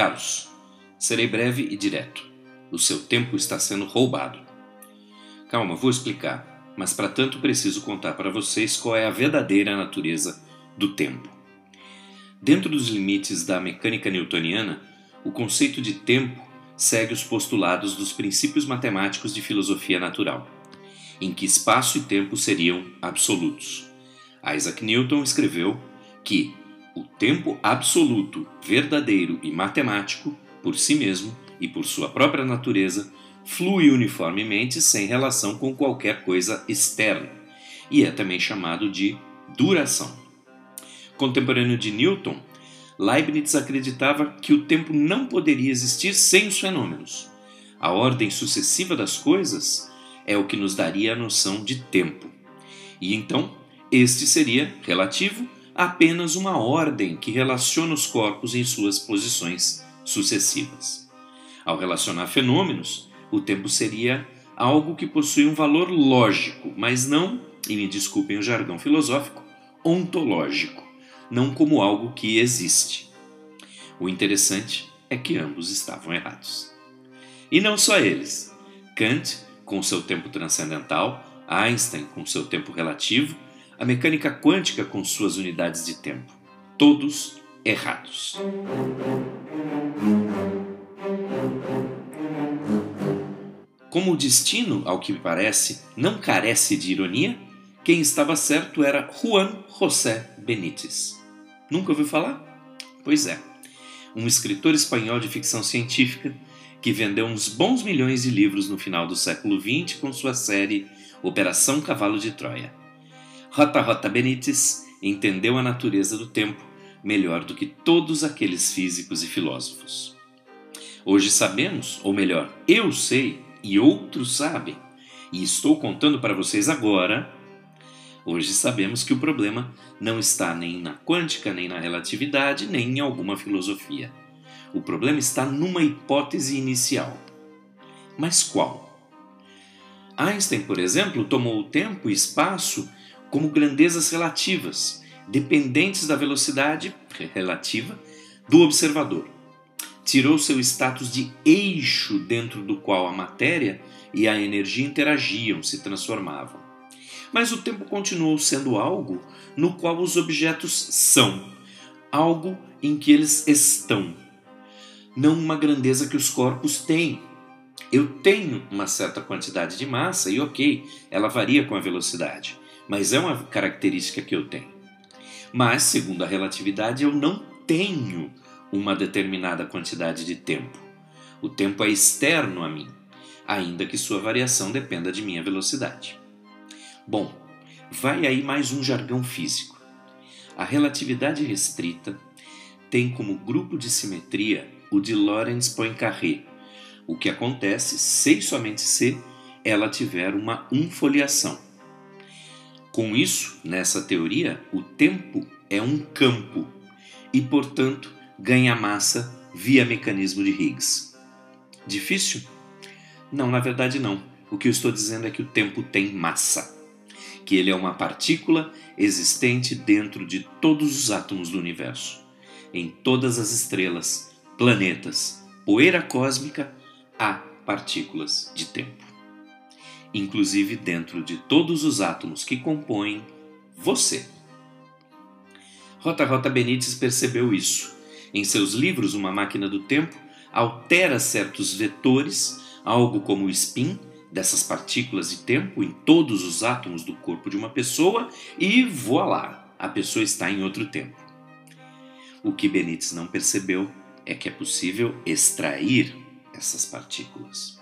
Caros, serei breve e direto. O seu tempo está sendo roubado. Calma, vou explicar, mas para tanto preciso contar para vocês qual é a verdadeira natureza do tempo. Dentro dos limites da mecânica newtoniana, o conceito de tempo segue os postulados dos princípios matemáticos de filosofia natural, em que espaço e tempo seriam absolutos. Isaac Newton escreveu que o tempo absoluto, verdadeiro e matemático, por si mesmo e por sua própria natureza, flui uniformemente sem relação com qualquer coisa externa, e é também chamado de duração. Contemporâneo de Newton, Leibniz acreditava que o tempo não poderia existir sem os fenômenos. A ordem sucessiva das coisas é o que nos daria a noção de tempo. E então, este seria relativo apenas uma ordem que relaciona os corpos em suas posições sucessivas. Ao relacionar fenômenos, o tempo seria algo que possui um valor lógico, mas não, e me desculpem o jargão filosófico, ontológico, não como algo que existe. O interessante é que ambos estavam errados. E não só eles. Kant, com seu tempo transcendental, Einstein, com seu tempo relativo, a mecânica quântica com suas unidades de tempo. Todos errados. Como o destino, ao que me parece, não carece de ironia, quem estava certo era Juan José Benítez. Nunca ouviu falar? Pois é, um escritor espanhol de ficção científica que vendeu uns bons milhões de livros no final do século XX com sua série Operação Cavalo de Troia. Rota Rota Benítez entendeu a natureza do tempo melhor do que todos aqueles físicos e filósofos. Hoje sabemos, ou melhor, eu sei e outros sabem, e estou contando para vocês agora. Hoje sabemos que o problema não está nem na quântica, nem na relatividade, nem em alguma filosofia. O problema está numa hipótese inicial. Mas qual? Einstein, por exemplo, tomou o tempo e espaço como grandezas relativas, dependentes da velocidade relativa do observador. Tirou seu status de eixo dentro do qual a matéria e a energia interagiam, se transformavam. Mas o tempo continuou sendo algo no qual os objetos são, algo em que eles estão, não uma grandeza que os corpos têm. Eu tenho uma certa quantidade de massa e, ok, ela varia com a velocidade mas é uma característica que eu tenho. Mas, segundo a relatividade, eu não tenho uma determinada quantidade de tempo. O tempo é externo a mim, ainda que sua variação dependa de minha velocidade. Bom, vai aí mais um jargão físico. A relatividade restrita tem como grupo de simetria o de Lorentz Poincaré, o que acontece se e somente se ela tiver uma unfoliação com isso, nessa teoria, o tempo é um campo e, portanto, ganha massa via mecanismo de Higgs. Difícil? Não, na verdade não. O que eu estou dizendo é que o tempo tem massa, que ele é uma partícula existente dentro de todos os átomos do universo, em todas as estrelas, planetas, poeira cósmica, há partículas de tempo inclusive dentro de todos os átomos que compõem você. Rota Rota Benítez percebeu isso. Em seus livros Uma Máquina do Tempo, altera certos vetores, algo como o spin dessas partículas de tempo em todos os átomos do corpo de uma pessoa e voilá, a pessoa está em outro tempo. O que Benítez não percebeu é que é possível extrair essas partículas.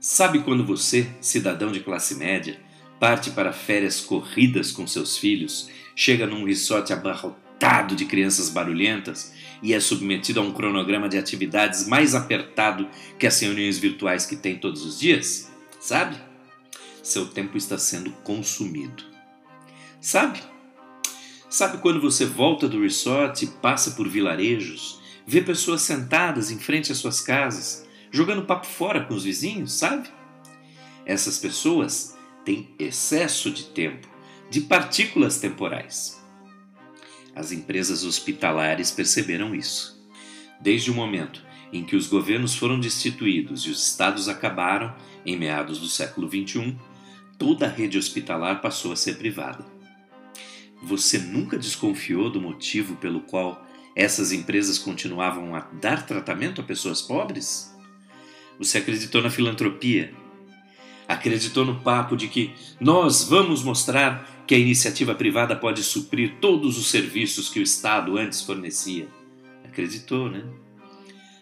Sabe quando você, cidadão de classe média, parte para férias corridas com seus filhos, chega num resort abarrotado de crianças barulhentas e é submetido a um cronograma de atividades mais apertado que as reuniões virtuais que tem todos os dias? Sabe? Seu tempo está sendo consumido. Sabe? Sabe quando você volta do resort e passa por vilarejos, vê pessoas sentadas em frente às suas casas, jogando papo fora com os vizinhos, sabe? Essas pessoas têm excesso de tempo, de partículas temporais. As empresas hospitalares perceberam isso. Desde o momento em que os governos foram destituídos e os estados acabaram, em meados do século XXI, toda a rede hospitalar passou a ser privada. Você nunca desconfiou do motivo pelo qual essas empresas continuavam a dar tratamento a pessoas pobres? Você acreditou na filantropia? Acreditou no papo de que nós vamos mostrar que a iniciativa privada pode suprir todos os serviços que o Estado antes fornecia? Acreditou, né?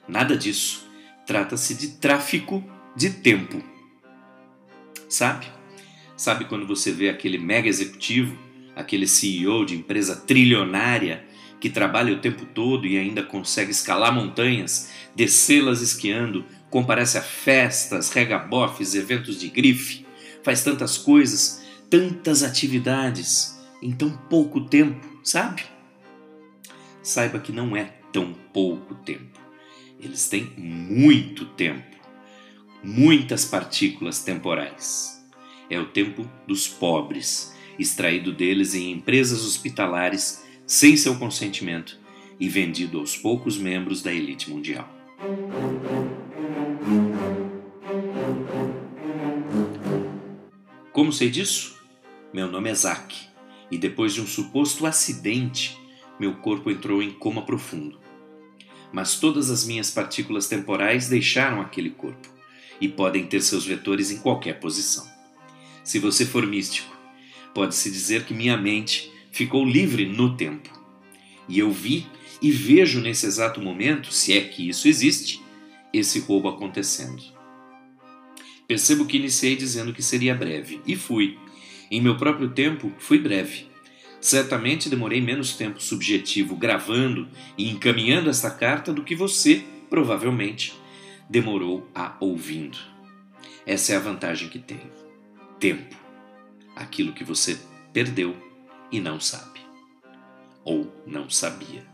Nada disso. Trata-se de tráfico de tempo. Sabe? Sabe quando você vê aquele mega executivo, aquele CEO de empresa trilionária que trabalha o tempo todo e ainda consegue escalar montanhas, descê-las esquiando, comparece a festas, regabofes, eventos de grife, faz tantas coisas, tantas atividades em tão pouco tempo, sabe? Saiba que não é tão pouco tempo. Eles têm muito tempo, muitas partículas temporais. É o tempo dos pobres, extraído deles em empresas hospitalares sem seu consentimento e vendido aos poucos membros da elite mundial. Como sei disso? Meu nome é Zack e depois de um suposto acidente, meu corpo entrou em coma profundo mas todas as minhas partículas temporais deixaram aquele corpo e podem ter seus vetores em qualquer posição. Se você for místico, pode-se dizer que minha mente ficou livre no tempo. E eu vi e vejo nesse exato momento, se é que isso existe, esse roubo acontecendo. Percebo que iniciei dizendo que seria breve, e fui. Em meu próprio tempo, fui breve. Certamente demorei menos tempo subjetivo gravando e encaminhando esta carta do que você, provavelmente, demorou a ouvindo. Essa é a vantagem que tenho. Tempo. Aquilo que você perdeu e não sabe. Ou não sabia.